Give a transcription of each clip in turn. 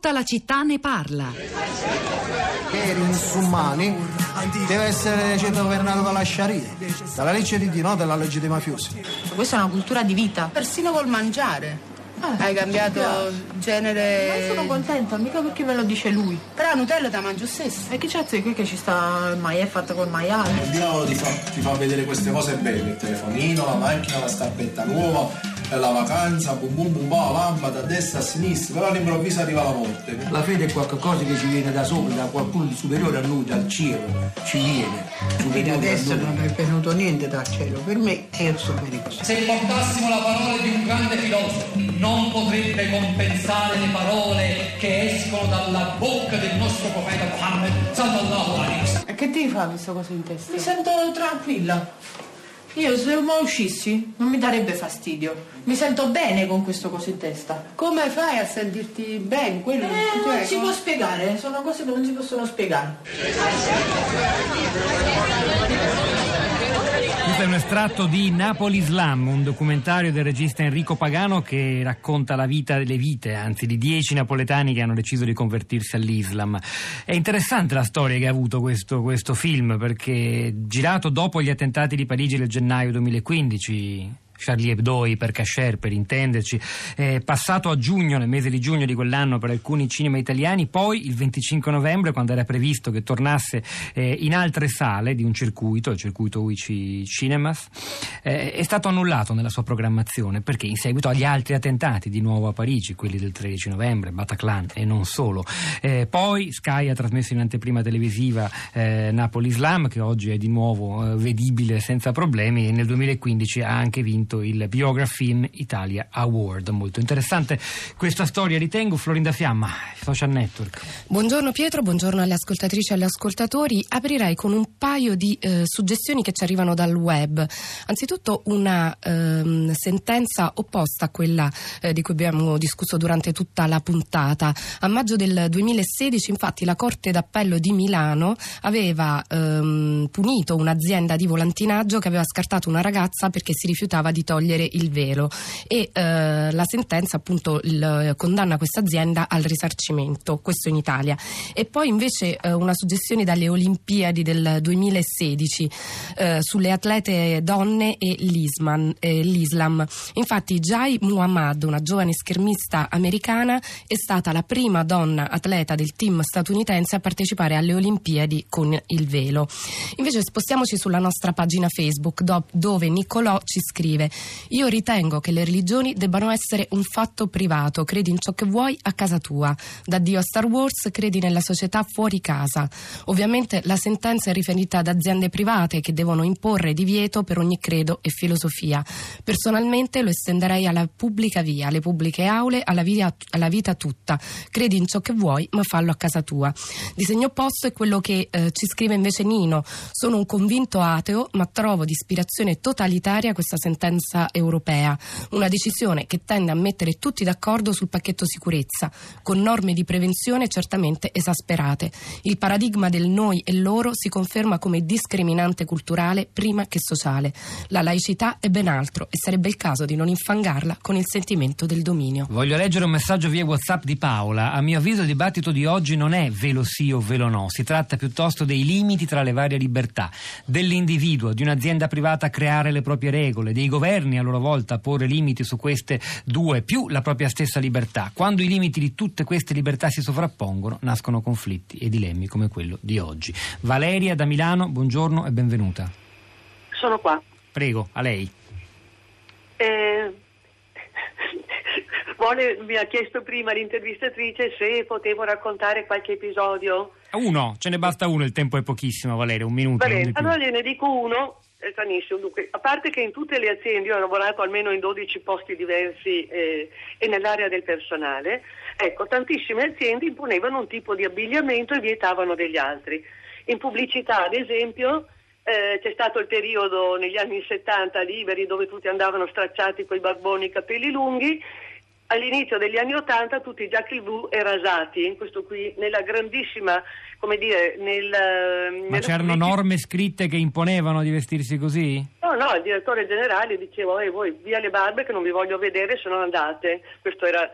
Tutta la città ne parla. Che musulmani deve essere cioè, governato dalla Sharia, dalla legge di Dio, no dalla legge dei mafiosi. Questa è una cultura di vita. Persino col mangiare. Ah, Hai cambiato Ma genere. sono contenta, mica perché me lo dice lui. Però la Nutella te la mangio stesso. E che c'è qui che ci sta il maiè fatto col maiale? Il diavolo ti fa, ti fa vedere queste cose belle, il telefonino, la macchina, la scarpetta nuova, la vacanza, bum bum bum bum, la lampada a destra, a sinistra, però all'improvviso arriva la morte. La fede è qualcosa che ci viene da sopra, da qualcuno di superiore a noi, dal cielo, ci viene. Fino adesso non è venuto niente dal cielo, per me è superiore. Se portassimo la parola di un grande filosofo, non potrebbe compensare le parole che escono dalla bocca del nostro profeta Muhammad sallallahu alaihi wasallam. E che ti fa questa cosa in testa? Mi sento tranquilla. Io se mo uscissi non mi darebbe fastidio. Mi sento bene con questo coso in testa. Come fai a sentirti bene? Quello Eh, non si può spiegare, sono cose che non si possono spiegare. Questo è un estratto di Napoli Slam, un documentario del regista Enrico Pagano che racconta la vita delle vite, anzi di dieci napoletani che hanno deciso di convertirsi all'Islam. È interessante la storia che ha avuto questo, questo film perché girato dopo gli attentati di Parigi del gennaio 2015. Charlie Hebdo, per Cacher per intenderci, è passato a giugno, nel mese di giugno di quell'anno per alcuni cinema italiani, poi il 25 novembre, quando era previsto che tornasse eh, in altre sale di un circuito, il circuito UICI Cinemas, eh, è stato annullato nella sua programmazione perché in seguito agli altri attentati di nuovo a Parigi, quelli del 13 novembre, Bataclan e non solo. Eh, poi Sky ha trasmesso in anteprima televisiva eh, Napoli Slam, che oggi è di nuovo eh, vedibile senza problemi e nel 2015 ha anche vinto il Biograph Film Italia Award. Molto interessante questa storia, ritengo. Florinda Fiamma, Social Network. Buongiorno Pietro, buongiorno alle ascoltatrici e agli ascoltatori. Aprirei con un paio di eh, suggestioni che ci arrivano dal web. Anzitutto una ehm, sentenza opposta a quella eh, di cui abbiamo discusso durante tutta la puntata. A maggio del 2016 infatti la Corte d'Appello di Milano aveva ehm, punito un'azienda di volantinaggio che aveva scartato una ragazza perché si rifiutava di togliere il velo e eh, la sentenza appunto il- condanna questa azienda al risarcimento, questo in Italia. E poi invece eh, una suggestione dalle Olimpiadi del 2016 eh, sulle atlete donne e l'Isman- eh, l'Islam. Infatti Jai Muhammad, una giovane schermista americana, è stata la prima donna atleta del team statunitense a partecipare alle Olimpiadi con il velo. Invece spostiamoci sulla nostra pagina Facebook do- dove Niccolò ci scrive io ritengo che le religioni debbano essere un fatto privato, credi in ciò che vuoi a casa tua. Da Dio a Star Wars credi nella società fuori casa. Ovviamente la sentenza è riferita ad aziende private che devono imporre divieto per ogni credo e filosofia. Personalmente lo estenderei alla pubblica via, alle pubbliche aule, alla vita, alla vita tutta. Credi in ciò che vuoi, ma fallo a casa tua. Di segno opposto è quello che eh, ci scrive invece Nino. Sono un convinto ateo, ma trovo di ispirazione totalitaria questa sentenza europea. Una decisione che tende a mettere tutti d'accordo sul pacchetto sicurezza, con norme di prevenzione certamente esasperate. Il paradigma del noi e loro si conferma come discriminante culturale prima che sociale. La laicità è ben altro e sarebbe il caso di non infangarla con il sentimento del dominio. Voglio leggere un messaggio via WhatsApp di Paola. A mio avviso il dibattito di oggi non è velo sì o velo no, si tratta piuttosto dei limiti tra le varie libertà, dell'individuo, di un'azienda privata a creare le proprie regole, dei governi a loro volta a porre limiti su queste due, più la propria stessa libertà. Quando i limiti di tutte queste libertà si sovrappongono, nascono conflitti e dilemmi come quello di oggi. Valeria da Milano, buongiorno e benvenuta. Sono qua. Prego, a lei. Eh, vuole- mi ha chiesto prima l'intervistatrice se potevo raccontare qualche episodio. Uno, ce ne basta uno, il tempo è pochissimo, Valeria, un minuto. Va bene, allora gliene dico uno. Eh, dunque, a parte che in tutte le aziende io ho lavorato almeno in 12 posti diversi eh, e nell'area del personale, ecco, tantissime aziende imponevano un tipo di abbigliamento e vietavano degli altri. In pubblicità, ad esempio, eh, c'è stato il periodo negli anni 70 liberi dove tutti andavano stracciati con i barboni, i capelli lunghi all'inizio degli anni Ottanta tutti i Jackie Vu e rasati, questo qui nella grandissima, come dire, nel... Ma nel- c'erano norme scritte che imponevano di vestirsi così? No, no, il direttore generale diceva, "Eh, voi via le barbe che non vi voglio vedere se non andate. Questo era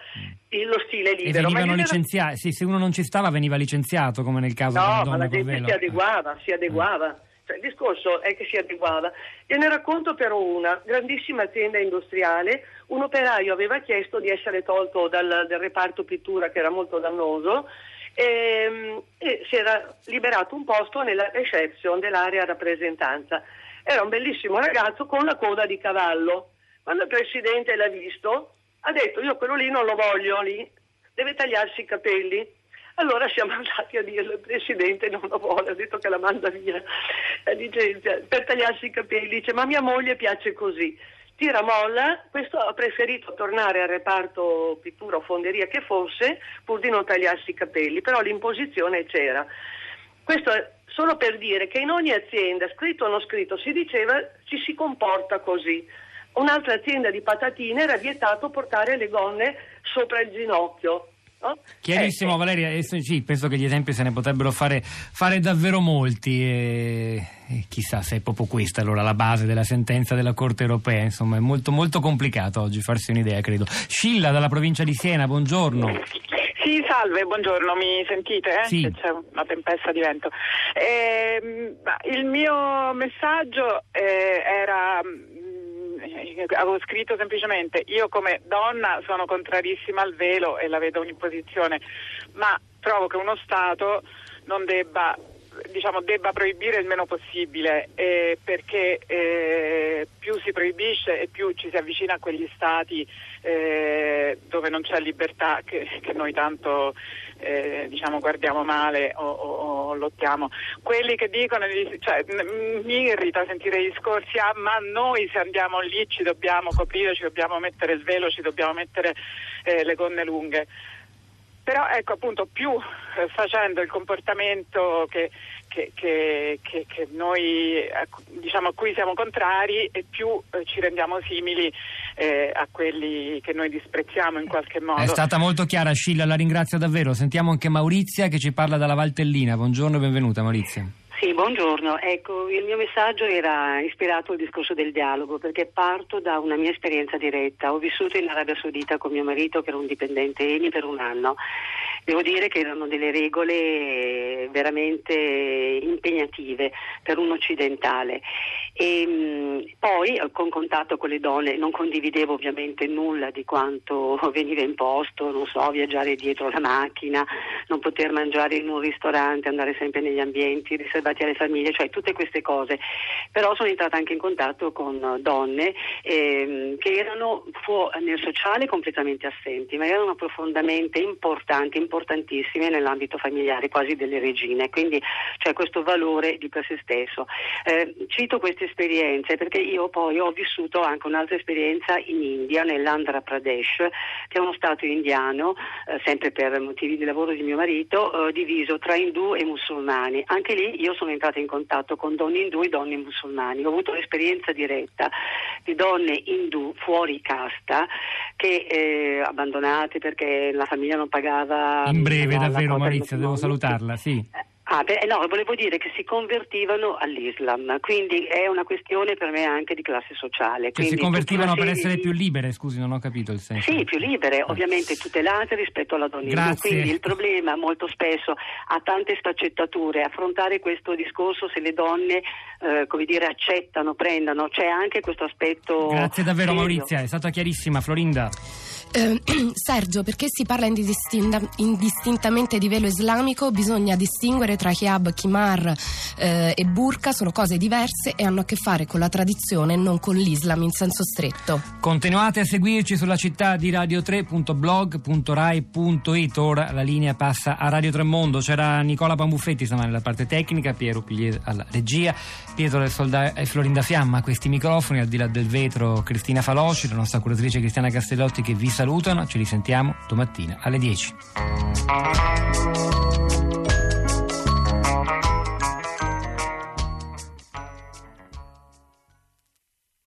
il- lo stile E libero. Ma venivano licenziati? Sì, se uno non ci stava veniva licenziato, come nel caso delle No, ma la gente si adeguava, si adeguava. Cioè, il discorso è che si adeguava. E ne racconto però una, grandissima azienda industriale, un operaio aveva chiesto di essere tolto dal, dal reparto pittura che era molto dannoso ehm, e si era liberato un posto nella reception dell'area rappresentanza. Era un bellissimo ragazzo con la coda di cavallo. Quando il presidente l'ha visto, ha detto io quello lì non lo voglio lì, deve tagliarsi i capelli. Allora siamo andati a dirle, il presidente non lo vuole, ha detto che la manda via, licenzia, per tagliarsi i capelli, dice ma mia moglie piace così. Tira molla, questo ha preferito tornare al reparto pittura o fonderia che fosse, pur di non tagliarsi i capelli, però l'imposizione c'era. Questo è solo per dire che in ogni azienda, scritto o non scritto, si diceva ci si comporta così. Un'altra azienda di patatine era vietato portare le gonne sopra il ginocchio. No? Chiarissimo, Eh, Valeria, eh, sì, penso che gli esempi se ne potrebbero fare, fare davvero molti. E, e chissà se è proprio questa allora la base della sentenza della Corte europea. Insomma, è molto, molto complicato oggi farsi un'idea, credo. Scilla dalla provincia di Siena, buongiorno. Sì, salve, buongiorro, mi sentite? eh? Sì. C'è una tempesta di vento. Ehm, il mio messaggio eh, era, eh, avevo scritto semplicemente, io come donna sono contrarissima al velo e la vedo un'imposizione, ma trovo che uno Stato non debba diciamo debba proibire il meno possibile eh, perché eh, si proibisce e più ci si avvicina a quegli stati eh, dove non c'è libertà che, che noi tanto eh, diciamo guardiamo male o, o- o lottiamo. Quelli che dicono, di- cioè, mi irrita sentire i discorsi, ah ma noi se andiamo lì ci dobbiamo coprire, ci dobbiamo mettere il velo, ci dobbiamo mettere eh, le gonne lunghe. Però ecco appunto più eh, facendo il comportamento che, che- che- che- che noi diciamo, a cui siamo contrari e più eh, ci rendiamo simili eh, a quelli che noi disprezziamo in qualche modo. È stata molto chiara, Scilla, la ringrazio davvero. Sentiamo anche Maurizia che ci parla dalla Valtellina. Buongiorno e benvenuta, Maurizia. Sì, buongiorno. Ecco, il mio messaggio era ispirato al discorso del dialogo perché parto da una mia esperienza diretta. Ho vissuto in Arabia Saudita con mio marito che era un dipendente ENI per un anno. Devo dire che erano delle regole veramente impegnative per un occidentale. E, mh, poi eh, con contatto con le donne non condividevo ovviamente nulla di quanto veniva imposto, non so, viaggiare dietro la macchina, non poter mangiare in un ristorante, andare sempre negli ambienti riservati alle famiglie, cioè tutte queste cose. Però sono entrata anche in contatto con donne ehm, che erano fu- nel sociale completamente assenti, ma erano profondamente importanti, importantissime nell'ambito familiare, quasi delle regine. Quindi c'è questo valore di per sé stesso. Eh, cito queste esperienze perché io poi ho vissuto anche un'altra esperienza in India, nell'Andhra Pradesh, che è uno stato indiano, eh, sempre per motivi di lavoro di mio marito, eh, diviso tra indù e musulmani. Anche lì io sono entrata in contatto con donne indù e donne musulmani. Ho avuto l'esperienza diretta di donne indù fuori casta che eh, abbandonate perché la famiglia non pagava In breve, davvero, quota Maurizia, devo salutarla. Sì. Ah, beh, no, volevo dire che si convertivano all'Islam, quindi è una questione per me anche di classe sociale. Che quindi si convertivano per essere più libere, scusi, non ho capito il senso. Sì, più libere, ovviamente tutelate rispetto alla donna. Grazie. Quindi il problema molto spesso ha tante sfaccettature. Affrontare questo discorso se le donne, eh, come dire, accettano, prendano, c'è anche questo aspetto. Grazie davvero serio. Maurizia, è stata chiarissima. Florinda. Eh, Sergio, perché si parla indistinta- indistintamente di velo islamico, bisogna distinguere tra hijab, kimar eh, e burqa, sono cose diverse e hanno a che fare con la tradizione e non con l'Islam in senso stretto. Continuate a seguirci sulla città di radio3.blog.rai.it. Ora la linea passa a Radio Tremondo. C'era Nicola Pambuffetti stamane alla parte tecnica, Piero Pigliese alla regia, Pietro del Solda e Florinda Fiamma a questi microfoni, al di là del vetro Cristina Faloci, la nostra curatrice Cristiana Castellotti che vi salutano. Ci risentiamo domattina alle 10.